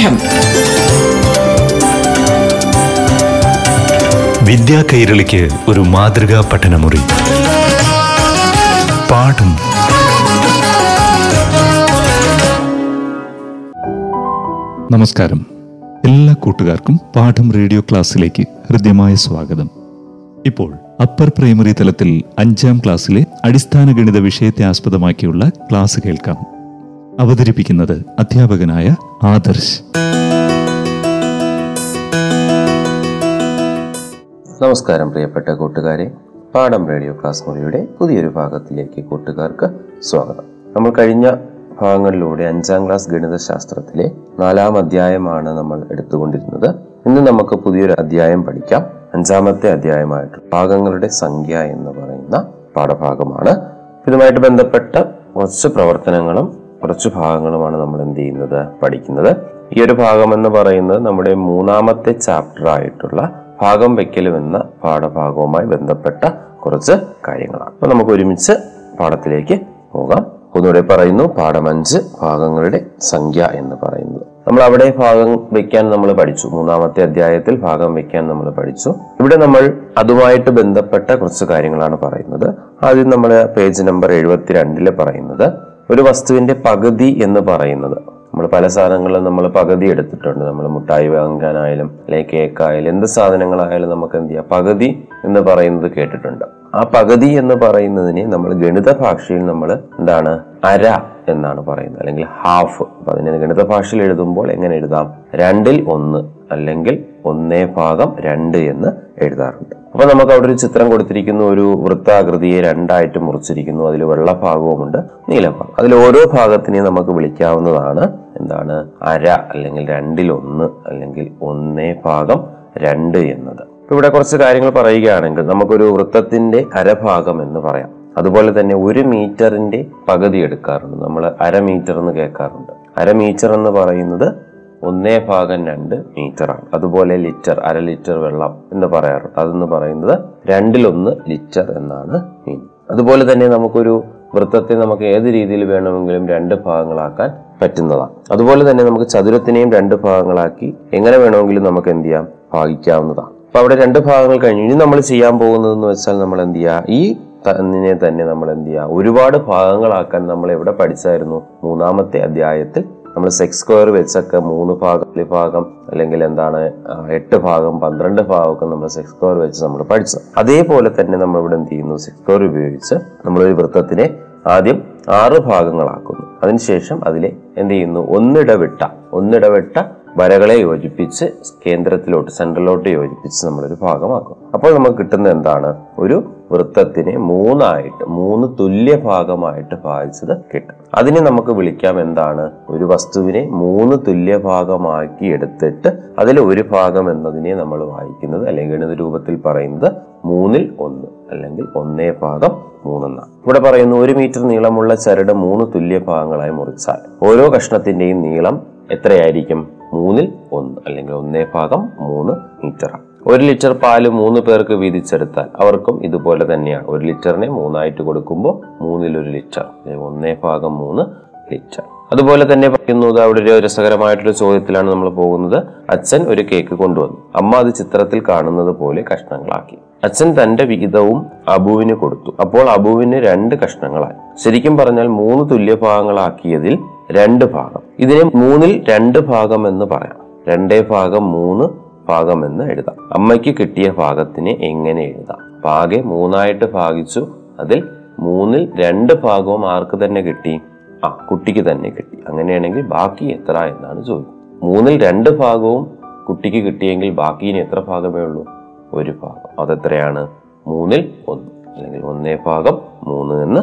പാഠം. വിദ്യാ കൈരളിക്ക് ഒരു മാതൃകാ പഠനമുറി. പാഠം. നമസ്കാരം. എല്ലാ കൂട്ടുകാർക്കും പാഠം റേഡിയോ ക്ലാസ്സിലേക്ക് ഹൃദ്യമായ സ്വാഗതം. ഇപ്പോൾ അപ്പർ പ്രൈമറി തലത്തിൽ അഞ്ചാം ക്ലാസ്സിലെ അടിസ്ഥാന ഗണിത വിഷയത്തെ ആസ്പദമാക്കിയുള്ള ക്ലാസ് കേൾക്കാം. അവതരിപ്പിക്കുന്നത് അധ്യാപകനായ ആദർശ്. നമസ്കാരം പ്രിയപ്പെട്ട കൂട്ടുകാരെ. പാഠം റേഡിയോ ക്ലാസ് മുറിയുടെ പുതിയൊരു ഭാഗത്തിലേക്ക് കൂട്ടുകാർക്ക് സ്വാഗതം. നമ്മൾ കഴിഞ്ഞ ഭാഗങ്ങളിലൂടെ അഞ്ചാം ക്ലാസ് ഗണിതശാസ്ത്രത്തിലെ നാലാം അധ്യായമാണ് നമ്മൾ എടുത്തുകൊണ്ടിരുന്നത്. ഇന്ന് നമുക്ക് പുതിയൊരു അധ്യായം പഠിക്കാം. അഞ്ചാമത്തെ അധ്യായമായിട്ട് ഭാഗങ്ങളുടെ സംഖ്യ എന്ന് പറയുന്ന പാഠഭാഗമാണ്. ഇതുമായിട്ട് ബന്ധപ്പെട്ട കുറച്ച് പ്രവർത്തനങ്ങളും കുറച്ച് ഭാഗങ്ങളുമാണ് നമ്മൾ എന്ത് ചെയ്യുന്നത്? പഠിക്കുന്നത്. ഈ ഒരു ഭാഗം എന്ന് പറയുന്നത് നമ്മുടെ മൂന്നാമത്തെ ചാപ്റ്റർ ആയിട്ടുള്ള ഭാഗം വെക്കലും എന്ന പാഠഭാഗവുമായി ബന്ധപ്പെട്ട കുറച്ച് കാര്യങ്ങളാണ്. അപ്പൊ നമുക്ക് ഒരുമിച്ച് പാഠത്തിലേക്ക് പോകാം. ഒന്നുകൂടെ പറയുന്നു പാഠം അഞ്ച് ഭാഗങ്ങളുടെ സംഖ്യ എന്ന് പറയുന്നത്. നമ്മൾ അവിടെ ഭാഗം വെക്കാൻ നമ്മൾ പഠിച്ചു. മൂന്നാമത്തെ അധ്യായത്തിൽ ഭാഗം വെക്കാൻ നമ്മൾ പഠിച്ചു. ഇവിടെ നമ്മൾ അതുമായിട്ട് ബന്ധപ്പെട്ട കുറച്ച് കാര്യങ്ങളാണ് പറയുന്നത്. ആദ്യം നമ്മൾ പേജ് നമ്പർ എഴുപത്തിരണ്ടിൽ പറയുന്നത്. ഒരു വസ്തുവിന്റെ പകുതി എന്ന് പറയുന്നത്. നമ്മൾ പല സാധനങ്ങളിലും നമ്മൾ പകുതി എടുത്തിട്ടുണ്ട്. നമ്മൾ മുട്ടായി വാങ്ങാനായാലും അല്ലെങ്കിൽ കേക്കായാലും എന്ത് സാധനങ്ങളായാലും നമുക്ക് എന്ത് ചെയ്യാം? പകുതി എന്ന് പറയുന്നത് കേട്ടിട്ടുണ്ട്. ആ പകുതി എന്ന് പറയുന്നതിനെ നമ്മൾ ഗണിത ഭാഷയിൽ നമ്മൾ എന്താണ്? അര എന്നാണ് പറയുന്നത്. അല്ലെങ്കിൽ ഹാഫ്. അപ്പൊ അതിനെ ഗണിത ഭാഷയിൽ എഴുതുമ്പോൾ എങ്ങനെ എഴുതാം? രണ്ടിൽ ഒന്ന് അല്ലെങ്കിൽ ഒന്നേ ഭാഗം രണ്ട് എന്ന് എഴുതാറുണ്ട്. അപ്പൊ നമുക്ക് അവിടെ ഒരു ചിത്രം കൊടുത്തിരിക്കുന്നു ഒരു വൃത്താകൃതിയെ രണ്ടായിട്ട് മുറിച്ചിരിക്കുന്നു. അതിൽ വെള്ള ഭാഗവുമുണ്ട് നീലഭാഗം. അതിൽ ഓരോ ഭാഗത്തിനെയും നമുക്ക് വിളിക്കാവുന്നതാണ് എന്താണ്? അര അല്ലെങ്കിൽ രണ്ടിൽ ഒന്ന് അല്ലെങ്കിൽ ഒന്നേ ഭാഗം രണ്ട് എന്നത്. ഇവിടെ കുറച്ച് കാര്യങ്ങൾ പറയുകയാണെങ്കിൽ നമുക്കൊരു വൃത്തത്തിന്റെ അരഭാഗം എന്ന് പറയാം. അതുപോലെ തന്നെ ഒരു മീറ്ററിന്റെ പകുതി എടുക്കാറുണ്ട്. നമ്മൾ അര മീറ്റർ എന്ന് കേൾക്കാറുണ്ട്. അര മീറ്റർ എന്ന് പറയുന്നത് ഒന്നേ ഭാഗം രണ്ട് മീറ്ററാണ്. അതുപോലെ ലിറ്റർ അര ലിറ്റർ വെള്ളം എന്ന് പറയാറുണ്ട് അതെന്ന് പറയുന്നത് രണ്ടിലൊന്ന് ലിറ്റർ എന്നാണ് മീൻ. അതുപോലെ തന്നെ നമുക്കൊരു വൃത്തത്തെ നമുക്ക് ഏത് രീതിയിൽ വേണമെങ്കിലും രണ്ട് ഭാഗങ്ങളാക്കാൻ പറ്റുന്നതാണ്. അതുപോലെ തന്നെ നമുക്ക് ചതുരത്തിനെയും രണ്ട് ഭാഗങ്ങളാക്കി എങ്ങനെ വേണമെങ്കിലും നമുക്ക് എന്ത് ചെയ്യാം? ഭാഗിക്കാവുന്നതാണ്. അപ്പൊ അവിടെ രണ്ട് ഭാഗങ്ങൾ കഴിഞ്ഞു. ഇനി നമ്മൾ ചെയ്യാൻ പോകുന്നതെന്ന് വെച്ചാൽ നമ്മൾ എന്ത് ചെയ്യുക ഈ തന്നിനെ തന്നെ നമ്മൾ എന്ത് ചെയ്യാം? ഒരുപാട് ഭാഗങ്ങളാക്കാൻ നമ്മൾ എവിടെ പഠിച്ചായിരുന്നു? മൂന്നാമത്തെ അധ്യായത്തിൽ നമ്മൾ സെക്സ് സ്ക്വയർ വെച്ചൊക്കെ മൂന്ന് ഭാഗം ഒരു ഭാഗം അല്ലെങ്കിൽ എന്താണ് എട്ട് ഭാഗം പന്ത്രണ്ട് ഭാഗമൊക്കെ നമ്മൾ സെക്സ് സ്ക്വയർ വെച്ച് നമ്മൾ പഠിച്ചു. അതേപോലെ തന്നെ നമ്മൾ ഇവിടെ എന്ത് ചെയ്യുന്നു? സെക്സ് സ്ക്വയർ ഉപയോഗിച്ച് നമ്മൾ ഒരു വൃത്തത്തിനെ ആദ്യം ആറ് ഭാഗങ്ങളാക്കുന്നു. അതിനുശേഷം അതിലെ എന്ത് ചെയ്യുന്നു? ഒന്നിടവിട്ട ഒന്നിടവിട്ട വരകളെ യോജിപ്പിച്ച് കേന്ദ്രത്തിലോട്ട് സെൻട്രലിലോട്ട് യോജിപ്പിച്ച് നമ്മളൊരു ഭാഗമാക്കും അപ്പോൾ നമുക്ക് കിട്ടുന്ന എന്താണ്? ഒരു വൃത്തത്തിനെ മൂന്നായിട്ട് മൂന്ന് തുല്യ ഭാഗമായിട്ട് ഭാഗിച്ചത് കിട്ടും. അതിനെ നമുക്ക് വിളിക്കാം എന്താണ്? ഒരു വസ്തുവിനെ മൂന്ന് തുല്യ ഭാഗമാക്കി എടുത്തിട്ട് അതിൽ ഒരു ഭാഗം എന്നതിനെ നമ്മൾ വായിക്കുന്നത് അല്ലെങ്കിൽ ഗണിത രൂപത്തിൽ പറയുന്നത് മൂന്നിൽ ഒന്ന് അല്ലെങ്കിൽ ഒന്നേ ഭാഗം മൂന്നെന്നാണ് ഇവിടെ പറയുന്നു ഒരു മീറ്റർ നീളമുള്ള ചരട് മൂന്ന് തുല്യ ഭാഗങ്ങളായി മുറിച്ചാൽ ഓരോ കഷ്ണത്തിന്റെയും നീളം എത്രയായിരിക്കും? മൂന്നിൽ ഒന്ന് അല്ലെങ്കിൽ ഒന്നേ ഭാഗം മൂന്ന് മീറ്ററാണ്. ഒരു ലിറ്റർ പാൽ മൂന്ന് പേർക്ക് വീതിച്ചെടുത്താൽ അവർക്കും ഇതുപോലെ തന്നെയാണ്. ഒരു ലിറ്ററിനെ മൂന്നായിട്ട് കൊടുക്കുമ്പോൾ മൂന്നിലൊരു ലിറ്റർ ഒന്നേ ഭാഗം മൂന്ന് ലിറ്റർ. അതുപോലെ തന്നെ പറയുന്നു അവിടെ ഒരു രസകരമായിട്ടൊരു ചോദ്യത്തിലാണ് നമ്മൾ പോകുന്നത്. അച്ഛൻ ഒരു കേക്ക് കൊണ്ടുവന്നു. അമ്മ അത് ചിത്രത്തിൽ കാണുന്നത് പോലെ കഷ്ണങ്ങളാക്കി. അച്ഛൻ തന്റെ വിഹിതവും അബുവിന് കൊടുത്തു. അപ്പോൾ അബുവിന് രണ്ട് കഷ്ണങ്ങളായി. ശരിക്കും പറഞ്ഞാൽ മൂന്ന് തുല്യ ഭാഗങ്ങളാക്കിയതിൽ രണ്ട് ഭാഗം. ഇതിനെ മൂന്നിൽ രണ്ട് ഭാഗം എന്ന് പറയാം. രണ്ടേ ഭാഗം മൂന്ന് എന്ന് എഴുതാം. അമ്മയ്ക്ക് കിട്ടിയ ഭാഗത്തിനെ എങ്ങനെ എഴുതാം? പാകെ മൂന്നായിട്ട് ഭാഗിച്ചു. അതിൽ മൂന്നിൽ രണ്ട് ഭാഗവും ആർക്ക് തന്നെ കിട്ടി? ആ കുട്ടിക്ക് തന്നെ കിട്ടി. അങ്ങനെയാണെങ്കിൽ ബാക്കി എത്ര എന്നാണ് ചോദ്യം. മൂന്നിൽ രണ്ട് ഭാഗവും കുട്ടിക്ക് കിട്ടിയെങ്കിൽ ബാക്കി ഇനി എത്ര ഭാഗമേ ഉള്ളൂ? ഒരു ഭാഗം. അതെത്രയാണ്? മൂന്നിൽ ഒന്ന്. അല്ലെങ്കിൽ ഒന്നേ ഭാഗം മൂന്ന് എന്ന്.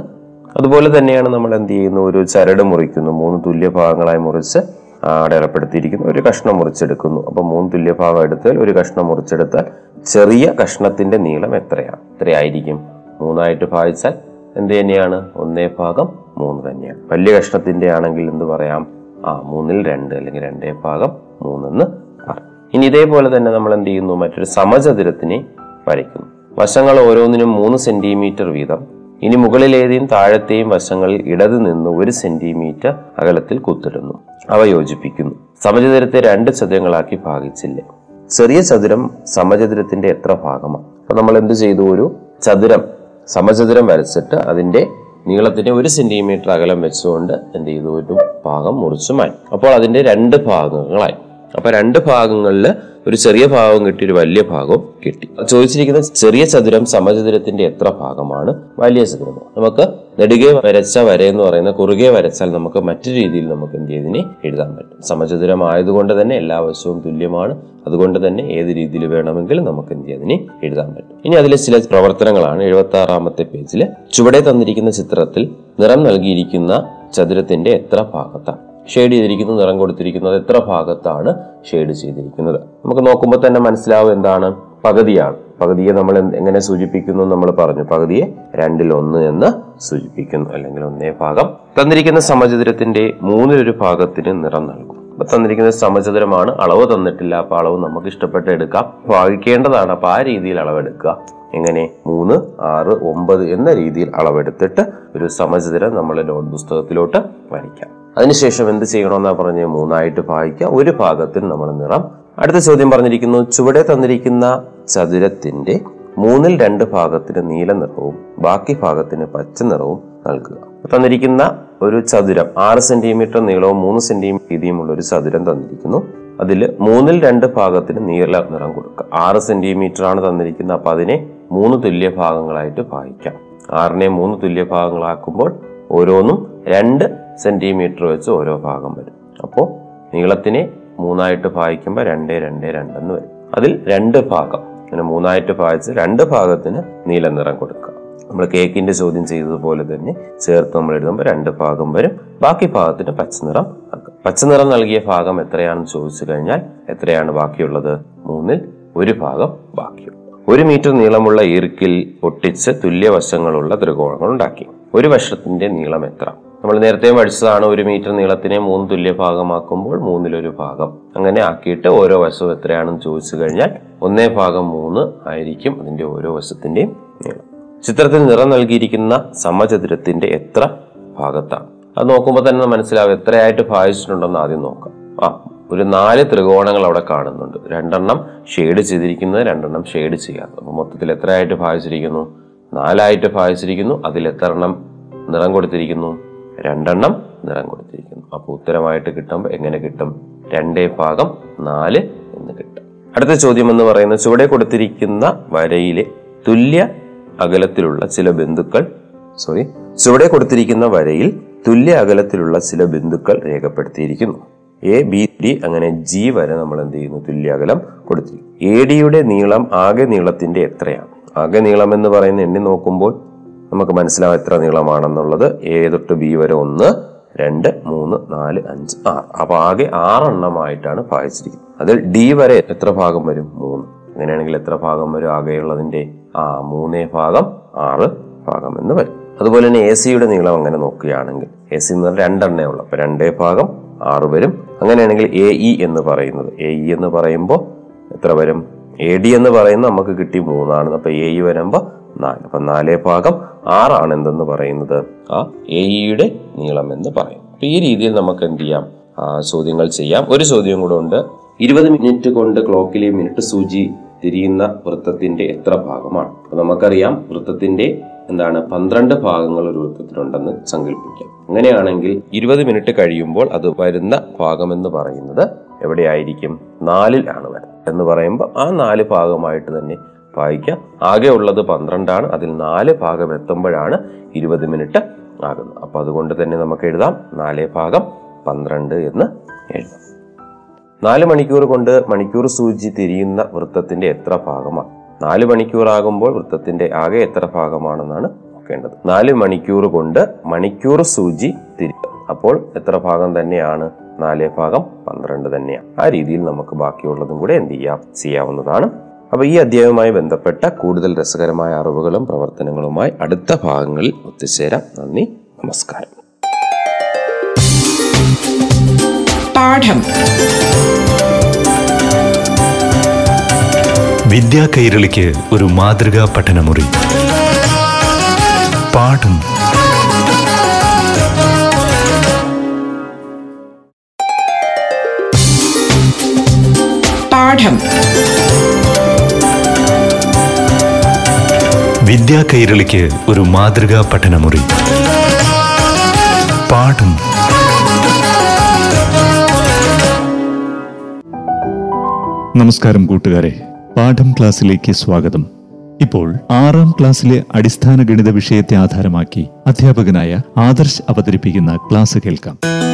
അതുപോലെ തന്നെയാണ് നമ്മൾ എന്ത് ചെയ്യുന്നു? ഒരു ചരട് മുറിക്കുന്നു. മൂന്ന് തുല്യ ഭാഗങ്ങളായി മുറിച്ച് അടയാളപ്പെടുത്തിയിരിക്കുന്നു. ഒരു കഷ്ണം മുറിച്ചെടുക്കുന്നു. അപ്പൊ മൂന്ന് തുല്യ ഭാഗം എടുത്താൽ ഒരു കഷ്ണം മുറിച്ചെടുത്താൽ ചെറിയ കഷ്ണത്തിന്റെ നീളം എത്രയാണ്? എത്രയായിരിക്കും? മൂന്നായിട്ട് ഭാഗിച്ചാൽ എന്ത് തന്നെയാണ്? ഒന്നേ ഭാഗം മൂന്ന് തന്നെയാണ്. വലിയ കഷ്ണത്തിന്റെ ആണെങ്കിൽ എന്ത് പറയാം? ആ മൂന്നിൽ രണ്ട് അല്ലെങ്കിൽ രണ്ടേ ഭാഗം മൂന്നെന്ന് പറയും ഇനി ഇതേപോലെ തന്നെ നമ്മൾ എന്ത് ചെയ്യുന്നു? മറ്റൊരു സമചതുരത്തിനെ വരയ്ക്കുന്നു. വശങ്ങൾ ഓരോന്നിനും മൂന്ന് സെന്റിമീറ്റർ വീതം ഇനി മുകളിലേതെയും താഴത്തെയും വശങ്ങളിൽ ഇടത് നിന്ന് ഒരു സെന്റിമീറ്റർ അകലത്തിൽ കുത്തിടുന്നു. അവ യോജിപ്പിക്കുന്നു. സമചതുരത്തെ രണ്ട് ചതുരങ്ങളാക്കി ഭാഗിച്ചില്ലേ? ചെറിയ ചതുരം സമചതുരത്തിന്റെ എത്ര ഭാഗമാണ് അപ്പൊ നമ്മൾ എന്ത് ചെയ്തു? ഒരു ചതുരം സമചതുരം വരച്ചിട്ട് അതിന്റെ നീളത്തിന്റെ ഒരു സെന്റിമീറ്റർ അകലം വെച്ചുകൊണ്ട് എന്ത് ചെയ്തു? ഒരു ഭാഗം മുറിച്ചു മാറ്റി അപ്പോൾ അതിന്റെ രണ്ട് ഭാഗങ്ങളായി. അപ്പൊ രണ്ട് ഭാഗങ്ങളിൽ ഒരു ചെറിയ ഭാഗം കിട്ടി ഒരു വലിയ ഭാഗം കിട്ടി. ചോദിച്ചിരിക്കുന്ന ചെറിയ ചതുരം സമചതുരത്തിന്റെ എത്ര ഭാഗമാണ്? വലിയ ചതുരം. നമുക്ക് നെടുകെ വരച്ച വര എന്ന് പറയുന്ന കുറുകെ വരച്ചാൽ നമുക്ക് മറ്റു രീതിയിൽ നമുക്ക് എന്ത് ചെയ്തിനെ എഴുതാൻ പറ്റും. സമചതുരം ആയതുകൊണ്ട് തന്നെ എല്ലാ വശവും തുല്യമാണ്. അതുകൊണ്ട് തന്നെ ഏത് രീതിയിൽ വേണമെങ്കിലും നമുക്ക് എന്ത് ചെയ്തതിനെ എഴുതാൻ പറ്റും. ഇനി അതിലെ ചില പ്രവർത്തനങ്ങളാണ്. എഴുപത്തി ആറാമത്തെ പേജിൽ ചുവടെ തന്നിരിക്കുന്ന ചിത്രത്തിൽ നിറം നൽകിയിരിക്കുന്ന ചതുരത്തിന്റെ എത്ര ഭാഗത്താണ്? ഷെയ്ഡ് ചെയ്തിരിക്കുന്നത് നിറം കൊടുത്തിരിക്കുന്നത് എത്ര ഭാഗത്താണ് ഷെയ്ഡ് ചെയ്തിരിക്കുന്നത്. നമുക്ക് നോക്കുമ്പോൾ തന്നെ മനസ്സിലാവും എന്താണ്? പകുതിയാണ്. പകുതിയെ നമ്മൾ എങ്ങനെ സൂചിപ്പിക്കുന്നു നമ്മൾ പറഞ്ഞു. പകുതിയെ രണ്ടിൽ ഒന്ന് എന്ന് സൂചിപ്പിക്കുന്നു. അല്ലെങ്കിൽ ഒന്നേ ഭാഗം. തന്നിരിക്കുന്ന സമചതുരത്തിന്റെ മൂന്നിലൊരു ഭാഗത്തിന് നിറം നൽകും. അപ്പൊ തന്നിരിക്കുന്ന സമചതുരമാണ്. അളവ് തന്നിട്ടില്ല. അപ്പൊ അളവ് നമുക്ക് ഇഷ്ടപ്പെട്ട് എടുക്കാം. ഭാഗിക്കേണ്ടതാണ്. അപ്പൊ ആ രീതിയിൽ അളവെടുക്കുക. എങ്ങനെ? മൂന്ന് ആറ് ഒമ്പത് എന്ന രീതിയിൽ അളവെടുത്തിട്ട് ഒരു സമചതുരം നമ്മൾ നോട്ട് പുസ്തകത്തിലോട്ട് വരയ്ക്കാം. അതിനുശേഷം എന്ത് ചെയ്യണമെന്നാ പറഞ്ഞ് മൂന്നായിട്ട് ഭാഗിക്കുക ഒരു ഭാഗത്തിൽ നമ്മൾ നിറം. അടുത്ത ചോദ്യം പറഞ്ഞിരിക്കുന്നു ചുവടെ തന്നിരിക്കുന്ന ചതുരത്തിന്റെ മൂന്നിൽ രണ്ട് ഭാഗത്തിന് നീല നിറവും ബാക്കി ഭാഗത്തിന് പച്ച നിറവും നൽകുക. തന്നിരിക്കുന്ന ഒരു ചതുരം ആറ് സെന്റിമീറ്റർ നീളവും മൂന്ന് സെന്റിമീറ്റർ വീതിയുമുള്ള ഒരു ചതുരം തന്നിരിക്കുന്നു. അതിൽ മൂന്നിൽ രണ്ട് ഭാഗത്തിന് നീല നിറം കൊടുക്കുക. ആറ് സെന്റിമീറ്റർ ആണ് തന്നിരിക്കുന്നത്. അപ്പൊ അതിനെ മൂന്ന് തുല്യ ഭാഗങ്ങളായിട്ട് ഭാഗിക്കാം ആറിനെ മൂന്ന് തുല്യ ഭാഗങ്ങളാക്കുമ്പോൾ ഓരോന്നും രണ്ട് സെന്റിമീറ്റർ വെച്ച് ഓരോ ഭാഗം വരും. അപ്പോൾ നീളത്തിനെ മൂന്നായിട്ട് ഭാഗിക്കുമ്പോൾ രണ്ട് രണ്ട് രണ്ടെന്ന് വരും. അതിൽ രണ്ട് ഭാഗം. അങ്ങനെ മൂന്നായിട്ട് ഭാഗിച്ച് രണ്ട് ഭാഗത്തിന് നീല നിറം കൊടുക്കുക. നമ്മൾ കേക്കിന്റെ ചോദ്യം ചെയ്തതുപോലെ തന്നെ ചേർത്ത് നമ്മൾ എഴുതുമ്പോൾ രണ്ട് ഭാഗം വരും. ബാക്കി ഭാഗത്തിന് പച്ചനിറം ആക്കുക. പച്ച നിറം നൽകിയ ഭാഗം എത്രയാണെന്ന് ചോദിച്ചു കഴിഞ്ഞാൽ എത്രയാണ് ബാക്കിയുള്ളത്? മൂന്നിൽ ഒരു ഭാഗം ബാക്കിയുള്ളൂ. ഒരു മീറ്റർ നീളമുള്ള ഈർക്കിൽ ഒട്ടിച്ച് തുല്യവശങ്ങളുള്ള ത്രികോണങ്ങൾ ഉണ്ടാക്കി. ഒരു വശത്തിന്റെ നീളം എത്ര? നമ്മൾ നേരത്തെ പഠിച്ചതാണ് ഒരു മീറ്റർ നീളത്തിനെ മൂന്ന് തുല്യ ഭാഗമാക്കുമ്പോൾ മൂന്നിലൊരു ഭാഗം. അങ്ങനെ ആക്കിയിട്ട് ഓരോ വശവും എത്രയാണെന്ന് ചോദിച്ചു കഴിഞ്ഞാൽ ഒന്നേ ഭാഗം മൂന്ന് ആയിരിക്കും അതിന്റെ ഓരോ വശത്തിന്റെയും നീളം. ചിത്രത്തിൽ നിറം നൽകിയിരിക്കുന്ന സമചതുരത്തിന്റെ എത്ര ഭാഗത്താണ്? അത് നോക്കുമ്പോൾ തന്നെ മനസ്സിലാവും എത്രയായിട്ട് ഭാഗിച്ചിട്ടുണ്ടെന്ന് ആദ്യം നോക്കാം. ആ ഒരു നാല് ത്രികോണങ്ങൾ അവിടെ കാണുന്നുണ്ട്. രണ്ടെണ്ണം ഷെയ്ഡ് ചെയ്തിരിക്കുന്നത് രണ്ടെണ്ണം ഷെയ്ഡ് ചെയ്യാതെ അപ്പോൾ മൊത്തത്തിൽ എത്രയായിട്ട് ഭാഗിച്ചിരിക്കുന്നു? നാലായിട്ട് ഭാഗിച്ചിരിക്കുന്നു. അതിൽ എത്ര എണ്ണം നിറം കൊടുത്തിരിക്കുന്നു? രണ്ടെണ്ണം നിറം കൊടുത്തിരിക്കുന്നു. അപ്പോൾ ഉത്തരമായിട്ട് കിട്ടുമ്പോൾ എങ്ങനെ കിട്ടും? രണ്ടേ ഭാഗം നാല് എന്ന് കിട്ടും. അടുത്ത ചോദ്യം എന്ന് പറയുന്നത് ചുവടെ കൊടുത്തിരിക്കുന്ന വരയിലെ തുല്യ അകലത്തിലുള്ള ചില ബിന്ദുക്കൾ സോറി ചുവടെ കൊടുത്തിരിക്കുന്ന വരയിൽ തുല്യ അകലത്തിലുള്ള ചില ബിന്ദുക്കൾ രേഖപ്പെടുത്തിയിരിക്കുന്നു. എ ബി ഡി അങ്ങനെ ജി വരെ നമ്മൾ എന്ത് ചെയ്യുന്നു? തുല്യ അകലം കൊടുത്തിരിക്കും എ ഡിയുടെ നീളം ആകെ നീളത്തിന്റെ എത്രയാണ്? ആകെ നീളം എന്ന് പറയുന്ന എണ്ണി നോക്കുമ്പോൾ നമുക്ക് മനസ്സിലാവും എത്ര നീളമാണെന്നുള്ളത്. എ തൊട്ട് ബി വരെ ഒന്ന് രണ്ട് മൂന്ന് നാല് അഞ്ച് ആറ്. അപ്പൊ ആകെ ആറെണ്ണമായിട്ടാണ് ഭാഗിച്ചിരിക്കുന്നത്. അതിൽ ഡി വരെ എത്ര ഭാഗം വരും? മൂന്ന്. അങ്ങനെയാണെങ്കിൽ എത്ര ഭാഗം വരും? ആകെയുള്ളതിന്റെ ആ മൂന്നേ ഭാഗം ആറ് ഭാഗം എന്ന് വരും. അതുപോലെ തന്നെ എ സിയുടെ നീളം അങ്ങനെ നോക്കുകയാണെങ്കിൽ എ സി എന്ന് പറഞ്ഞാൽ രണ്ടെണ്ണേ ഉള്ളൂ. അപ്പൊ രണ്ടേ ഭാഗം ആറ് വരും. അങ്ങനെയാണെങ്കിൽ എ ഇ എന്ന് പറയുന്നത് എ ഇ എന്ന് പറയുമ്പോൾ എത്ര വരും? എ ഡി എന്ന് പറയുന്നത് നമുക്ക് കിട്ടി മൂന്നാണ്. അപ്പൊ എ ഇ വരുമ്പോൾ നാല്. അപ്പൊ നാലേ ഭാഗം ആറാണ് എന്തെന്ന് പറയുന്നത്? ആ എ ഇയുടെ നീളം എന്ന് പറയും. അപ്പൊ ഈ രീതിയിൽ നമുക്ക് എന്ത് ചെയ്യാം? ചോദ്യങ്ങൾ ചെയ്യാം. ഒരു ചോദ്യം കൂടെ ഉണ്ട്. ഇരുപത് മിനിറ്റ് കൊണ്ട് ക്ലോക്കിലെ മിനിറ്റ് സൂചി തിരിയുന്ന വൃത്തത്തിന്റെ എത്ര ഭാഗമാണ്? അപ്പൊ നമുക്കറിയാം വൃത്തത്തിന്റെ എന്താണ് പന്ത്രണ്ട് ഭാഗങ്ങൾ ഒരു വൃത്തത്തിലുണ്ടെന്ന് സങ്കല്പിക്കാം. അങ്ങനെയാണെങ്കിൽ ഇരുപത് മിനിറ്റ് കഴിയുമ്പോൾ അത് വരുന്ന ഭാഗം എന്ന് പറയുന്നത് എവിടെയായിരിക്കും? നാലിൽ ആണ് വരുന്നത്. എന്ന് പറയുമ്പോൾ ആ നാല് ഭാഗമായിട്ട് തന്നെ വായിക്കാം. ആകെ ഉള്ളത് പന്ത്രണ്ടാണ്. അതിൽ നാല് ഭാഗം എത്തുമ്പോഴാണ് ഇരുപത് മിനിറ്റ് ആകുന്നത്. അപ്പൊ അതുകൊണ്ട് തന്നെ നമുക്ക് എഴുതാം. നാല് ഭാഗം പന്ത്രണ്ട് എന്ന് എഴുതാം. നാല് മണിക്കൂർ കൊണ്ട് മണിക്കൂർ സൂചി തിരിയുന്ന വൃത്തത്തിന്റെ എത്ര ഭാഗമാണ്? നാല് മണിക്കൂറാകുമ്പോൾ വൃത്തത്തിന്റെ ആകെ എത്ര ഭാഗമാണെന്നാണ് നോക്കേണ്ടത്. നാല് മണിക്കൂർ കൊണ്ട് മണിക്കൂർ സൂചി തിരിയുക അപ്പോൾ എത്ര ഭാഗം തന്നെയാണ്? നാല് ഭാഗം പന്ത്രണ്ട് തന്നെയാണ്. ആ രീതിയിൽ നമുക്ക് ബാക്കിയുള്ളതും കൂടെ എന്ത് ചെയ്യാം? ചെയ്യാവുന്നതാണ്. അപ്പൊ ഈ അധ്യായവുമായി ബന്ധപ്പെട്ട കൂടുതൽ രസകരമായ അറിവുകളും പ്രവർത്തനങ്ങളുമായി അടുത്ത ഭാഗങ്ങളിൽ ഒത്തുചേരാം നന്ദി നമസ്കാരം. പാഠം. വിദ്യാ കൈരളിക്ക് ഒരു മാതൃകാ പഠനമുറി. പാഠം. പാഠം. വിദ്യാ കൈരളിക്ക് ഒരു മാതൃകാ പഠനമുറി. പാഠം. നമസ്കാരം കൂട്ടുകാരെ. പാഠം ക്ലാസ്സിലേക്ക് സ്വാഗതം. ഇപ്പോൾ ആറാം ക്ലാസ്സിലെ അടിസ്ഥാന ഗണിത വിഷയത്തെ ആധാരമാക്കി അധ്യാപകനായ ആദർശ് അവതരിപ്പിക്കുന്ന ക്ലാസ് കേൾക്കാം.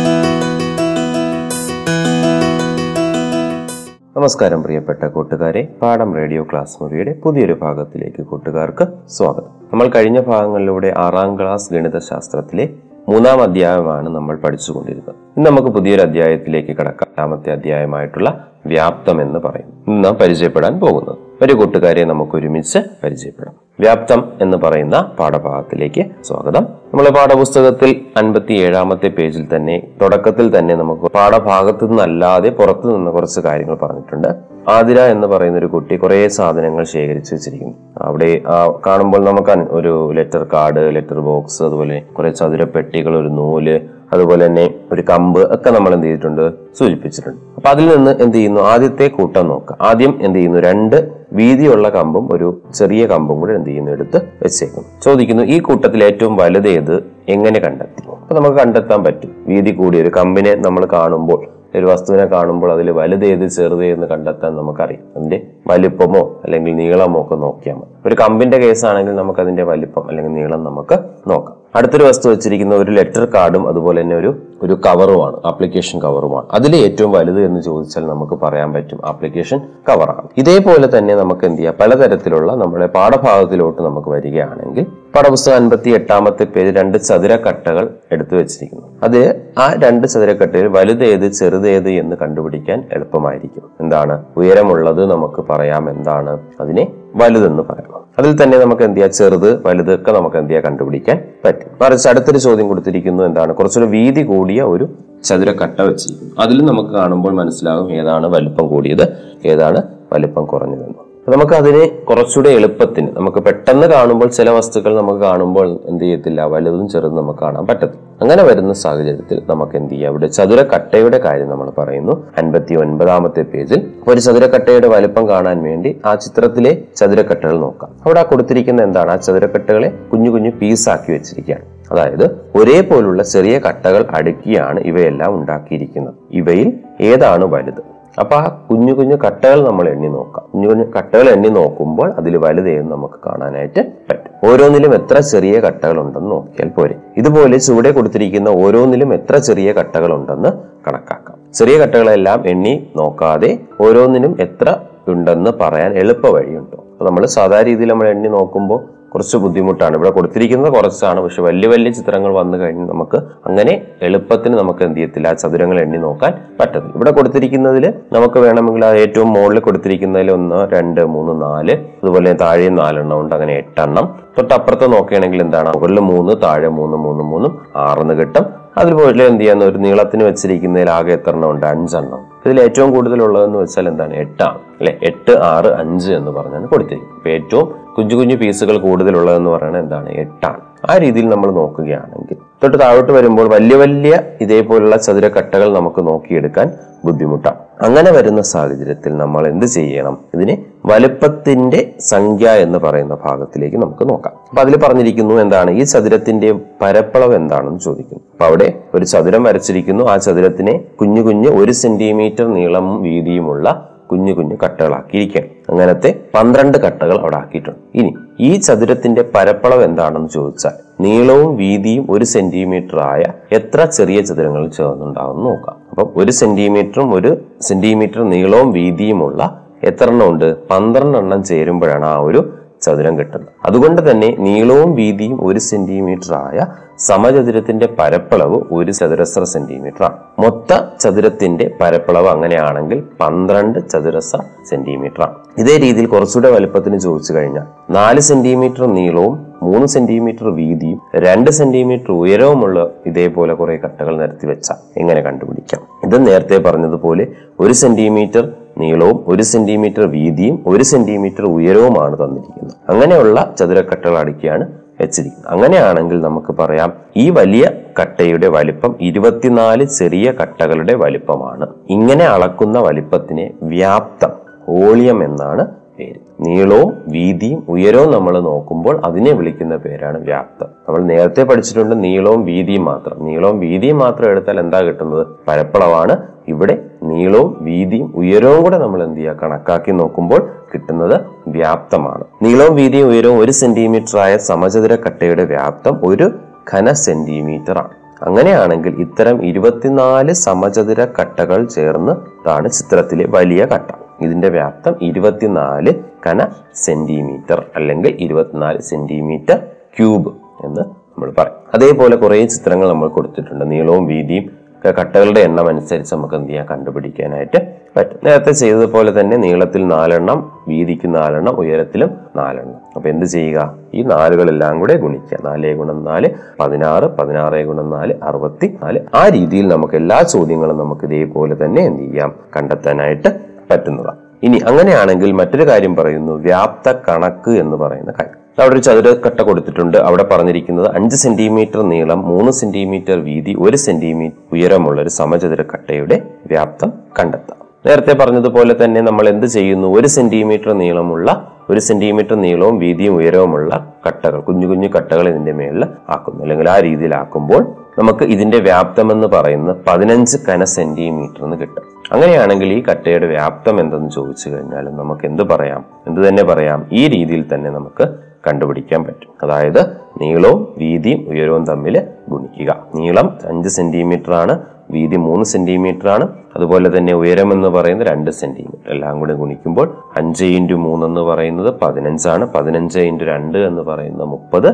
നമസ്കാരം പ്രിയപ്പെട്ട കൂട്ടുകാരെ. പാഠം റേഡിയോ ക്ലാസ് മുറിയുടെ പുതിയൊരു ഭാഗത്തിലേക്ക് കൂട്ടുകാർക്ക് സ്വാഗതം. നമ്മൾ കഴിഞ്ഞ ഭാഗങ്ങളിലൂടെ ആറാം ക്ലാസ് ഗണിതശാസ്ത്രത്തിലെ മൂന്നാം അധ്യായമാണ് നമ്മൾ പഠിച്ചുകൊണ്ടിരുന്നത്. ഇന്ന് നമുക്ക് പുതിയൊരു അധ്യായത്തിലേക്ക് കടക്കാം. രണ്ടാമത്തെ അധ്യായമായിട്ടുള്ള വ്യാപ്തം എന്ന് പറയും. ഇന്ന് നാം പരിചയപ്പെടാൻ പോകുന്നത്. ഒരു കൂട്ടുകാരെ നമുക്ക് ഒരുമിച്ച് പരിചയപ്പെടാം. വ്യാപ്തം എന്ന് പറയുന്ന പാഠഭാഗത്തിലേക്ക് സ്വാഗതം. നമ്മൾ പാഠപുസ്തകത്തിൽ അൻപത്തി ഏഴാമത്തെ പേജിൽ തന്നെ തുടക്കത്തിൽ തന്നെ നമുക്ക് പാഠഭാഗത്തു നിന്നല്ലാതെ പുറത്തു നിന്ന് കുറച്ച് കാര്യങ്ങൾ പറഞ്ഞിട്ടുണ്ട്. ആതിര എന്ന് പറയുന്ന ഒരു കുട്ടി കുറേ സാധനങ്ങൾ ശേഖരിച്ച് വെച്ചിരിക്കുന്നു. അവിടെ ആ, കാണുമ്പോൾ നമുക്ക് ഒരു ലെറ്റർ കാർഡ് ലെറ്റർ ബോക്സ് അതുപോലെ കുറെ ചതുരപ്പെട്ടികൾ ഒരു നൂൽ അതുപോലെ തന്നെ ഒരു കമ്പ് ഒക്കെ നമ്മൾ എന്ത് ചെയ്തിട്ടുണ്ട്? സൂചിപ്പിച്ചിട്ടുണ്ട്. അപ്പൊ അതിൽ നിന്ന് എന്ത് ചെയ്യുന്നു? ആദ്യത്തെ കൂട്ടം നോക്കുക. ആദ്യം എന്ത് ചെയ്യുന്നു? രണ്ട് വീതിയുള്ള കമ്പും ഒരു ചെറിയ കമ്പും കൂടെ എന്ത് ചെയ്യുന്നു? എടുത്ത് വെച്ചേക്കും ചോദിക്കുന്നു ഈ കൂട്ടത്തിൽ ഏറ്റവും വലുത് ഏത്? എങ്ങനെ കണ്ടെത്തി അപ്പൊ നമുക്ക് കണ്ടെത്താൻ പറ്റും. വീതി കൂടിയ ഒരു കമ്പിനെ നമ്മൾ കാണുമ്പോൾ ഒരു വസ്തുവിനെ കാണുമ്പോൾ അതിൽ വലുത് ഏത് ചെറുത് എന്ന് കണ്ടെത്താൻ നമുക്കറിയാം. അതിന്റെ വലിപ്പമോ അല്ലെങ്കിൽ നീളമോ ഒക്കെ നോക്കിയാൽ മതി. ഒരു കമ്പിന്റെ കേസാണെങ്കിൽ നമുക്ക് അതിന്റെ വലിപ്പം അല്ലെങ്കിൽ നീളം നമുക്ക് നോക്കാം. അടുത്തൊരു വസ്തു വെച്ചിരിക്കുന്ന ഒരു ലെറ്റർ കാർഡും അതുപോലെ തന്നെ ഒരു ഒരു കവറുമാണ് ആപ്ലിക്കേഷൻ കവറുമാണ്. അതിൽ ഏറ്റവും വലുത് എന്ന് ചോദിച്ചാൽ നമുക്ക് പറയാൻ പറ്റും ആപ്ലിക്കേഷൻ കവറാണ്. ഇതേപോലെ തന്നെ നമുക്ക് എന്ത് ചെയ്യാം? പലതരത്തിലുള്ള നമ്മുടെ പാഠഭാഗത്തിലോട്ട് നമുക്ക് വരികയാണെങ്കിൽ പാഠപുസ്തകം അൻപത്തി എട്ടാമത്തെ പേജ് രണ്ട് ചതുരക്കട്ടകൾ എടുത്തു വെച്ചിരിക്കുന്നു. അത് ആ രണ്ട് ചതുരക്കട്ടയിൽ വലുതേത് ചെറുതേത് എന്ന് കണ്ടുപിടിക്കാൻ എളുപ്പമായിരിക്കും. എന്താണ്? ഉയരമുള്ളത് നമുക്ക് പറയാം എന്താണ് അതിനെ വലുതെന്ന് പറയാം. അതിൽ തന്നെ നമുക്ക് എന്ത് ചെയ്യാം? ചെറുത് വലുത് ഒക്കെ നമുക്ക് എന്ത് ചെയ്യാം? കണ്ടുപിടിക്കാൻ പറ്റും. മറിച്ച് അടുത്തൊരു ചോദ്യം കൊടുത്തിരിക്കുന്നു എന്താണ്? കുറച്ചൊരു വീതി കൂടിയ ഒരു ചതുരക്കട്ട വെച്ചിരിക്കുന്നു. അതിൽ നമുക്ക് കാണുമ്പോൾ മനസ്സിലാകും ഏതാണ് വലുപ്പം കൂടിയത് ഏതാണ് വലുപ്പം കുറഞ്ഞതെന്ന്. നമുക്ക് അതിന് കുറച്ചുകൂടെ എളുപ്പത്തിന്. നമുക്ക് പെട്ടെന്ന് കാണുമ്പോൾ ചില വസ്തുക്കൾ നമുക്ക് കാണുമ്പോൾ എന്ത് ചെയ്യത്തില്ല വലുതും ചെറുതും നമുക്ക് കാണാൻ പറ്റത്തില്ല. അങ്ങനെ വരുന്ന സാഹചര്യത്തിൽ നമുക്ക് എന്ത് ചെയ്യാം? ഇവിടെ ചതുരക്കട്ടയുടെ കാര്യം നമ്മൾ പറയുന്നു. അൻപത്തി ഒൻപതാമത്തെ പേജിൽ ഒരു ചതുരക്കട്ടയുടെ വലുപ്പം കാണാൻ വേണ്ടി ആ ചിത്രത്തിലെ ചതുരക്കട്ടകൾ നോക്കാം. അവിടെ കൊടുത്തിരിക്കുന്ന എന്താണ്? ആ ചതുരക്കട്ടകളെ കുഞ്ഞു കുഞ്ഞു പീസാക്കി വെച്ചിരിക്കുകയാണ്. അതായത് ഒരേപോലുള്ള ചെറിയ കട്ടകൾ അടുക്കിയാണ് ഇവയെല്ലാം ഉണ്ടാക്കിയിരിക്കുന്നത്. ഇവയിൽ ഏതാണ് വലുത്? അപ്പൊ ആ കുഞ്ഞു കുഞ്ഞു കട്ടകൾ നമ്മൾ എണ്ണി നോക്കാം. കുഞ്ഞു കുഞ്ഞു കട്ടകൾ എണ്ണി നോക്കുമ്പോൾ അതിൽ വലുതേന്ന് നമുക്ക് കാണാനായിട്ട് പറ്റും. ഓരോന്നിലും എത്ര ചെറിയ കട്ടകൾ ഉണ്ടെന്ന് നോക്കിയാൽ പോരെ. ഇതുപോലെ ചുവടെ കൊടുത്തിരിക്കുന്ന ഓരോന്നിലും എത്ര ചെറിയ കട്ടകൾ ഉണ്ടെന്ന് കണക്കാക്കാം. ചെറിയ കട്ടകളെല്ലാം എണ്ണി നോക്കാതെ ഓരോന്നിനും എത്ര ഉണ്ടെന്ന് പറയാൻ എളുപ്പ വഴിയുണ്ടോ നമ്മൾ സാധാരണ രീതിയിൽ നമ്മൾ എണ്ണി നോക്കുമ്പോൾ കുറച്ച് ബുദ്ധിമുട്ടാണ്. ഇവിടെ കൊടുത്തിരിക്കുന്നത് കുറച്ചാണ്. പക്ഷെ വലിയ വലിയ ചിത്രങ്ങൾ വന്നു കഴിഞ്ഞ് നമുക്ക് അങ്ങനെ എളുപ്പത്തിന് നമുക്ക് എന്ത് ചെയ്യത്തില്ല. ആ ചതുരങ്ങൾ എണ്ണി നോക്കാൻ പറ്റത്തില്ല. ഇവിടെ കൊടുത്തിരിക്കുന്നതിൽ നമുക്ക് വേണമെങ്കിൽ ആ ഏറ്റവും മുകളിൽ കൊടുത്തിരിക്കുന്നതിൽ ഒന്ന് രണ്ട് മൂന്ന് നാല്. അതുപോലെ താഴെ നാലെണ്ണം ഉണ്ട്. അങ്ങനെ എട്ടെണ്ണം. തൊട്ടപ്പുറത്ത് നോക്കുകയാണെങ്കിൽ എന്താണ്? മുകളിൽ മൂന്ന് താഴെ മൂന്ന് മൂന്ന് മൂന്നും ആറെന്ന് കിട്ടും. അതുപോലെ എന്ത് ചെയ്യാന്ന് ഒരു നീളത്തിന് വെച്ചിരിക്കുന്നതിൽ ആകെ എത്ര എണ്ണം ഉണ്ട്? അഞ്ചെണ്ണം. ഇതിൽ ഏറ്റവും കൂടുതലുള്ളതെന്ന് വെച്ചാൽ എന്താണ്? എട്ടാണ്. അല്ലെ? എട്ട് ആറ് അഞ്ച് എന്ന് പറഞ്ഞാണ് കൊടുത്തിരിക്കുന്നത്. ഏറ്റവും കുഞ്ഞു കുഞ്ഞു പീസുകൾ കൂടുതലുള്ളതെന്ന് പറയുന്നത് എന്താണ്? എട്ടാണ്. ആ രീതിയിൽ നമ്മൾ നോക്കുകയാണെങ്കിൽ തൊട്ട് താഴോട്ട് വരുമ്പോൾ വലിയ വലിയ ഇതേപോലുള്ള ചതുരക്കട്ടകൾ നമുക്ക് നോക്കിയെടുക്കാൻ ബുദ്ധിമുട്ടാണ്. അങ്ങനെ വരുന്ന സാഹചര്യത്തിൽ നമ്മൾ എന്ത് ചെയ്യണം? ഇതിനെ വലുപ്പത്തിന്റെ സംഖ്യ എന്ന് പറയുന്ന ഭാഗത്തിലേക്ക് നമുക്ക് നോക്കാം. അപ്പൊ അതിൽ പറഞ്ഞിരിക്കുന്നു എന്താണ്? ഈ ചതുരത്തിന്റെ പരപ്പളവ് എന്താണെന്ന് ചോദിക്കുന്നു. അപ്പൊ അവിടെ ഒരു ചതുരം വരച്ചിരിക്കുന്നു. ആ ചതുരത്തിനെ കുഞ്ഞു കുഞ്ഞു ഒരു സെന്റിമീറ്റർ നീളം വീതിയുമുള്ള കുഞ്ഞു കുഞ്ഞു കട്ടകളാക്കിയിരിക്കുകയാണ്. അങ്ങനത്തെ പന്ത്രണ്ട് കട്ടകൾ അവിടെ ആക്കിയിട്ടുണ്ട്. ഇനി ഈ ചതുരത്തിന്റെ പരപ്പളവ് എന്താണെന്ന് ചോദിച്ചാൽ നീളവും വീതിയും ഒരു സെന്റിമീറ്റർ ആയ എത്ര ചെറിയ ചതുരങ്ങൾ ചേർന്നുണ്ടാവും നോക്കാം. അപ്പം ഒരു സെന്റിമീറ്ററും ഒരു സെന്റിമീറ്റർ നീളവും വീതിയുമുള്ള എത്ര എണ്ണം ഉണ്ട്? പന്ത്രണ്ട് എണ്ണം ചേരുമ്പോഴാണ് ആ ഒരു ചതുരം കിട്ടുന്നത് അതുകൊണ്ട് തന്നെ നീളവും വീതിയും ഒരു സെന്റിമീറ്റർ ആയ സമചതുരത്തിന്റെ പരപ്പളവ് ഒരു ചതുരശ്ര സെന്റിമീറ്റർ ആണ്. മൊത്ത ചതുരത്തിന്റെ പരപ്പളവ് അങ്ങനെയാണെങ്കിൽ പന്ത്രണ്ട് ചതുരശ്ര സെന്റിമീറ്റർ ആണ്. ഇതേ രീതിയിൽ കുറച്ചുകൂടെ വലുപ്പത്തിന് ചോദിച്ചു കഴിഞ്ഞാൽ നാല് സെന്റിമീറ്റർ നീളവും മൂന്ന് സെന്റിമീറ്റർ വീതിയും രണ്ട് സെന്റിമീറ്റർ ഉയരവുമുള്ള ഇതേപോലെ കുറെ കട്ടകൾ നിരത്തി വെച്ചാൽ എങ്ങനെ കണ്ടുപിടിക്കാം? ഇത് നേരത്തെ പറഞ്ഞതുപോലെ ഒരു സെന്റിമീറ്റർ നീളവും ഒരു സെന്റിമീറ്റർ വീതിയും ഒരു സെന്റിമീറ്റർ ഉയരവുമാണ് തന്നിരിക്കുന്നത്. അങ്ങനെയുള്ള ചതുരക്കട്ടകൾ അടുക്കിയാണ് വെച്ചിരിക്കുന്നത്. അങ്ങനെയാണെങ്കിൽ നമുക്ക് പറയാം ഈ വലിയ കട്ടയുടെ വലിപ്പം ഇരുപത്തിനാല് ചെറിയ കട്ടകളുടെ വലിപ്പമാണ്. ഇങ്ങനെ അളക്കുന്ന വലിപ്പത്തിനെ വ്യാപ്തം വോളിയം എന്നാണ് പേര്. നീളവും വീതിയും ഉയരവും നമ്മൾ നോക്കുമ്പോൾ അതിനെ വിളിക്കുന്ന പേരാണ് വ്യാപ്തം. നമ്മൾ നേരത്തെ പഠിച്ചിട്ടുണ്ട് നീളവും വീതിയും മാത്രം. നീളവും വീതിയും മാത്രം എടുത്താൽ എന്താ കിട്ടുന്നത്? പരപ്പളവാണ്. ഇവിടെ നീളവും വീതിയും ഉയരവും കൂടെ നമ്മൾ എന്ത് ചെയ്യുക? കണക്കാക്കി നോക്കുമ്പോൾ കിട്ടുന്നത് വ്യാപ്തമാണ്. നീളവും വീതിയും ഉയരവും ഒരു സെന്റിമീറ്റർ ആയ സമചതുര കട്ടയുടെ വ്യാപ്തം ഒരു ഘന സെന്റിമീറ്റർ ആണ് അങ്ങനെയാണെങ്കിൽ ഇത്തരം ഇരുപത്തിനാല് സമചതുര കട്ടകൾ ചേർന്നതാണ് ചിത്രത്തിലെ വലിയ കട്ട. ഇതിന്റെ വ്യാപ്തം ഇരുപത്തിനാല് ഘന സെന്റിമീറ്റർ അല്ലെങ്കിൽ ഇരുപത്തിനാല് സെന്റിമീറ്റർ ക്യൂബ് എന്ന് നമ്മൾ പറയും. അതേപോലെ കുറേ ചിത്രങ്ങൾ നമ്മൾ കൊടുത്തിട്ടുണ്ട്. നീളവും വീതിയും കട്ടകളുടെ എണ്ണം അനുസരിച്ച് നമുക്ക് എന്ത് ചെയ്യാം? കണ്ടുപിടിക്കാനായിട്ട് പറ്റും. നേരത്തെ ചെയ്തതുപോലെ തന്നെ നീളത്തിൽ നാലെണ്ണം വീതിക്ക് നാലെണ്ണം ഉയരത്തിലും നാലെണ്ണം. അപ്പൊ എന്ത് ചെയ്യുക? ഈ നാലുകളെല്ലാം കൂടെ ഗുണിക്കുക. നാലേ ഗുണം നാല് പതിനാറ് പതിനാറ് ഗുണം നാല് അറുപത്തി നാല് ആ രീതിയിൽ നമുക്ക് എല്ലാ ചോദ്യങ്ങളും നമുക്ക് ഇതേപോലെ തന്നെ എന്ത് ചെയ്യാം? കണ്ടെത്താനായിട്ട് പറ്റുന്നതാണ്. ഇനി അങ്ങനെയാണെങ്കിൽ മറ്റൊരു കാര്യം പറയുന്നു. വ്യാപ്ത കണക്ക് എന്ന് പറയുന്ന കാര്യം. അവിടെ ഒരു ചതുരക്കട്ട കൊടുത്തിട്ടുണ്ട്. അവിടെ പറഞ്ഞിരിക്കുന്നത് അഞ്ച് സെന്റിമീറ്റർ നീളം മൂന്ന് സെന്റിമീറ്റർ വീതി ഒരു സെന്റിമീറ്റർ ഉയരമുള്ള ഒരു സമചതുര കട്ടയുടെ വ്യാപ്തം കണ്ടെത്താം. നേരത്തെ പറഞ്ഞതുപോലെ തന്നെ നമ്മൾ എന്ത് ചെയ്യുന്നു? ഒരു സെന്റിമീറ്റർ നീളമുള്ള ഒരു സെന്റിമീറ്റർ നീളവും വീതിയും ഉയരവുമുള്ള കട്ടകൾ കുഞ്ഞു കുഞ്ഞു കട്ടകൾ ഇതിന്റെ മേളിൽ ആക്കുന്നു. അല്ലെങ്കിൽ ആ രീതിയിലാക്കുമ്പോൾ നമുക്ക് ഇതിന്റെ വ്യാപ്തം എന്ന് പറയുന്നത് പതിനഞ്ച് കന സെന്റിമീറ്റർ എന്ന് കിട്ടും. അങ്ങനെയാണെങ്കിൽ ഈ കട്ടയുടെ വ്യാപ്തം എന്തെന്ന് ചോദിച്ചു കഴിഞ്ഞാൽ നമുക്ക് എന്ത് പറയാം? എന്ത് തന്നെ പറയാം? ഈ രീതിയിൽ തന്നെ നമുക്ക് കണ്ടുപിടിക്കാൻ പറ്റും. അതായത് നീളവും വീതിയും ഉയരവും തമ്മിൽ ഗുണിക്കുക. നീളം അഞ്ച് സെന്റിമീറ്റർ ആണ് വീതി മൂന്ന് സെന്റിമീറ്റർ ആണ് അതുപോലെ തന്നെ ഉയരം എന്ന് പറയുന്നത് രണ്ട് സെന്റിമീറ്റർ. എല്ലാം കൂടി ഗുണിക്കുമ്പോൾ അഞ്ച് ഇന്റു മൂന്നെന്ന് പറയുന്നത് പതിനഞ്ചാണ്. പതിനഞ്ച് ഇന്റു രണ്ട് എന്ന് പറയുന്നത് മുപ്പത്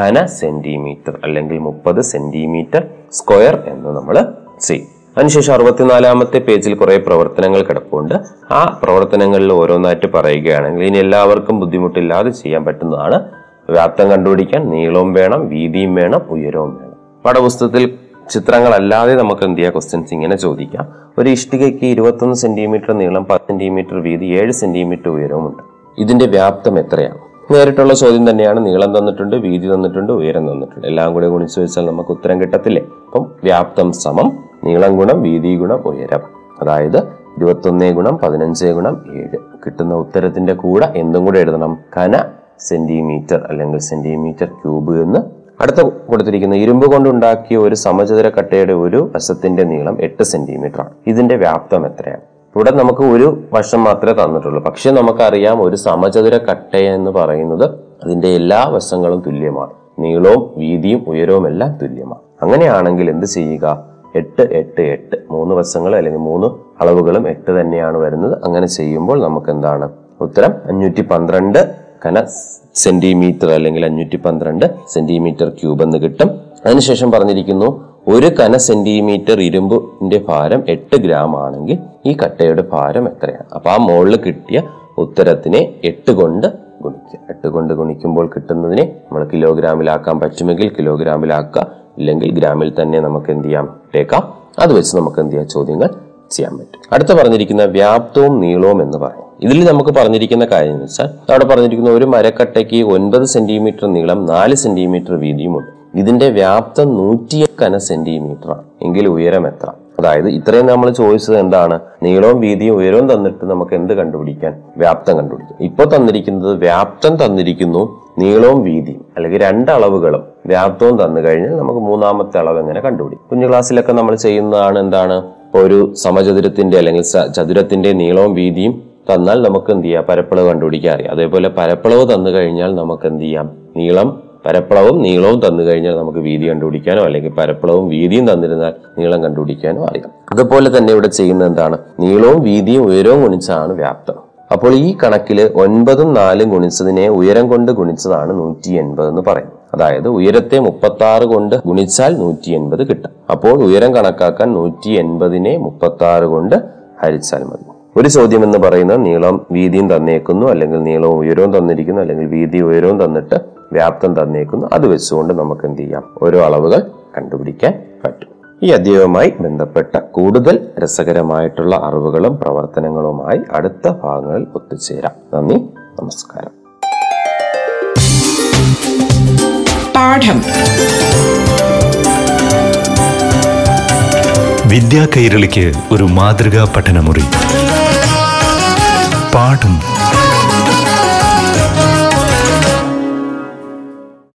ഘന സെന്റിമീറ്റർ അല്ലെങ്കിൽ മുപ്പത് സെന്റിമീറ്റർ സ്ക്വയർ എന്ന് നമ്മൾ ചെയ്യും. അതിനുശേഷം അറുപത്തിനാലാമത്തെ പേജിൽ കുറേ പ്രവർത്തനങ്ങൾ കിടപ്പുണ്ട്. ആ പ്രവർത്തനങ്ങളിൽ ഓരോന്നായിട്ട് പറയുകയാണെങ്കിൽ ഇനി എല്ലാവർക്കും ബുദ്ധിമുട്ടില്ലാതെ ചെയ്യാൻ പറ്റുന്നതാണ്. വ്യാപ്തം കണ്ടുപിടിക്കാൻ നീളവും വേണം വീതിയും വേണം ഉയരവും വേണം. പാഠപുസ്തകത്തിൽ ചിത്രങ്ങളല്ലാതെ നമുക്ക് എന്ത് ചെയ്യാം? ക്വസ്റ്റ്യൻസ് ഇങ്ങനെ ചോദിക്കാം. ഒരു ഇഷ്ടികയ്ക്ക് ഇരുപത്തൊന്ന് സെന്റിമീറ്റർ നീളം പത്ത് സെന്റിമീറ്റർ വീതി ഏഴ് സെന്റിമീറ്റർ ഉയരവുമുണ്ട് ഇതിന്റെ വ്യാപ്തം എത്രയാണ്? നേരിട്ടുള്ള ചോദ്യം തന്നെയാണ്. നീളം തന്നിട്ടുണ്ട് വീതി തന്നിട്ടുണ്ട് ഉയരം തന്നിട്ടുണ്ട്. എല്ലാം കൂടെ ഗുണിച്ചു വെച്ചാൽ നമുക്ക് ഉത്തരം കിട്ടത്തില്ലേ? അപ്പം വ്യാപ്തം സമം നീളം ഗുണം വീതി ഗുണം ഉയരം. അതായത് ഇരുപത്തൊന്നേ ഗുണം പതിനഞ്ച് ഗുണം ഏഴ്. കിട്ടുന്ന ഉത്തരത്തിന്റെ കൂടെ എന്തും കൂടെ എഴുതണം. കന സെന്റിമീറ്റർ അല്ലെങ്കിൽ സെന്റിമീറ്റർ ക്യൂബ് എന്ന് അടുത്ത കൊടുത്തിരിക്കുന്ന ഇരുമ്പ് കൊണ്ടുണ്ടാക്കിയ ഒരു സമചതുര കട്ടയുടെ ഒരു വശത്തിന്റെ നീളം എട്ട് സെന്റിമീറ്റർ ആണ്. ഇതിന്റെ വ്യാപ്തം എത്രയാണ്? ഇവിടെ നമുക്ക് ഒരു വശം മാത്രമേ തന്നിട്ടുള്ളൂ. പക്ഷെ നമുക്കറിയാം ഒരു സമചതുര കട്ട എന്ന് പറയുന്നത് അതിന്റെ എല്ലാ വശങ്ങളും തുല്യമാണ്. നീളവും വീതിയും ഉയരവും എല്ലാം തുല്യമാണ്. അങ്ങനെയാണെങ്കിൽ എന്ത് ചെയ്യുക? എട്ട് എട്ട് എട്ട്. മൂന്ന് വശങ്ങൾ അല്ലെങ്കിൽ മൂന്ന് അളവുകളും എട്ട് തന്നെയാണ് വരുന്നത്. അങ്ങനെ ചെയ്യുമ്പോൾ നമുക്ക് എന്താണ് ഉത്തരം അഞ്ഞൂറ്റി പന്ത്രണ്ട് കന സെന്റിമീറ്റർ അല്ലെങ്കിൽ അഞ്ഞൂറ്റി പന്ത്രണ്ട് സെന്റിമീറ്റർ ക്യൂബ് എന്ന് കിട്ടും. അതിനുശേഷം പറഞ്ഞിരിക്കുന്നു ഒരു കന സെന്റിമീറ്റർ ഇരുമ്പിന്റെ ഭാരം എട്ട് ഗ്രാം ആണെങ്കിൽ ഈ കട്ടയുടെ ഭാരം എത്രയാണ്? അപ്പൊ ആ മുകളിൽ കിട്ടിയ ഉത്തരത്തിനെ എട്ട് കൊണ്ട് ഗുണിക്കുക. എട്ട് കൊണ്ട് ഗുണിക്കുമ്പോൾ കിട്ടുന്നതിനെ നമ്മൾ കിലോഗ്രാമിലാക്കാൻ പറ്റുമെങ്കിൽ കിലോഗ്രാമിലാക്കുക. ഇല്ലെങ്കിൽ ഗ്രാമിൽ തന്നെ നമുക്ക് എന്ത് ചെയ്യാം? ഇട്ടേക്കാം അത് വെച്ച് നമുക്ക് എന്ത് ചെയ്യാം? ചോദ്യങ്ങൾ ചെയ്യാൻ പറ്റും. അടുത്ത പറഞ്ഞിരിക്കുന്ന വ്യാപ്തവും നീളവും എന്ന് പറയും. ഇതിൽ നമുക്ക് പറഞ്ഞിരിക്കുന്ന കാര്യം എന്ന് വെച്ചാൽ അവിടെ പറഞ്ഞിരിക്കുന്ന ഒരു മരക്കട്ടയ്ക്ക് ഒൻപത് സെന്റിമീറ്റർ നീളം നാല് സെന്റിമീറ്റർ വീതിയുമുണ്ട്. ഇതിന്റെ വ്യാപ്തം നൂറ്റിയക്കന കന സെന്റിമീറ്റർ ആണ് എങ്കിൽ ഉയരം എത്ര? അതായത് ഇത്രയും നമ്മൾ ചോയ്സ് എന്താണ്? നീളവും വീതിയും ഉയരവും തന്നിട്ട് നമുക്ക് എന്ത് കണ്ടുപിടിക്കാൻ? വ്യാപ്തം കണ്ടുപിടിക്കാം. ഇപ്പൊ തന്നിരിക്കുന്നത് വ്യാപ്തം തന്നിരിക്കുന്നു നീളവും വീതിയും അല്ലെങ്കിൽ രണ്ട് അളവുകളും വ്യാപ്തവും തന്നു കഴിഞ്ഞാൽ നമുക്ക് മൂന്നാമത്തെ അളവ് എങ്ങനെ കണ്ടുപിടിക്കും? കുഞ്ഞു ക്ലാസ്സിലൊക്കെ നമ്മൾ ചെയ്യുന്നതാണ് എന്താണ്? ഒരു സമചതുരത്തിന്റെ അല്ലെങ്കിൽ ചതുരത്തിന്റെ നീളവും വീതിയും തന്നാൽ നമുക്ക് എന്ത് ചെയ്യാം? പരപ്പളവ് കണ്ടുപിടിക്കാൻ അറിയാം. അതേപോലെ പരപ്പളവ് തന്നു കഴിഞ്ഞാൽ നമുക്ക് എന്ത് ചെയ്യാം? നീളം പരപ്പളവും നീളവും തന്നു കഴിഞ്ഞാൽ നമുക്ക് വീതി കണ്ടുപിടിക്കാനോ അല്ലെങ്കിൽ പരപ്പളവും വീതിയും തന്നിരുന്നാൽ നീളം കണ്ടുപിടിക്കാനോ അറിയാം. അതുപോലെ തന്നെ ഇവിടെ ചെയ്യുന്ന എന്താണ്? നീളവും വീതിയും ഉയരവും ഗുണിച്ചാണ് വ്യാപ്തം. അപ്പോൾ ഈ കണക്കിൽ ഒൻപതും നാലും ഗുണിച്ചതിനെ ഉയരം കൊണ്ട് ഗുണിച്ചതാണ് നൂറ്റി എൺപത് എന്ന് പറയും അതായത് ഉയരത്തെ മുപ്പത്തി ആറ് കൊണ്ട് ഗുണിച്ചാൽ നൂറ്റി എൺപത് കിട്ടും. അപ്പോൾ ഉയരം കണക്കാക്കാൻ നൂറ്റി എൺപതിനെ മുപ്പത്തി ആറ് കൊണ്ട് ഹരിച്ചാൽ മതി. ഒരു ചോദ്യം എന്ന് പറയുന്നത് നീളം വീതിയും തന്നേക്കുന്നു അല്ലെങ്കിൽ നീളവും ഉയരവും തന്നിരിക്കുന്നു അല്ലെങ്കിൽ വീതി ഉയരവും തന്നിട്ട് വ്യാപ്തം തന്നേക്കുന്നു അത് വെച്ചുകൊണ്ട് നമുക്ക് എന്ത് ചെയ്യാം? ഓരോ അളവുകൾ കണ്ടുപിടിക്കാൻ പറ്റും. ഈ അധ്യായവുമായി ബന്ധപ്പെട്ട കൂടുതൽ രസകരമായിട്ടുള്ള അറിവുകളും പ്രവർത്തനങ്ങളുമായി അടുത്ത ഭാഗങ്ങളിൽ ഒത്തുചേരാം. നന്ദി നമസ്കാരം. പാഠം. വിദ്യാ കൈരളിക്ക് ഒരു മാതൃകാ പഠനമുറി. പാഠം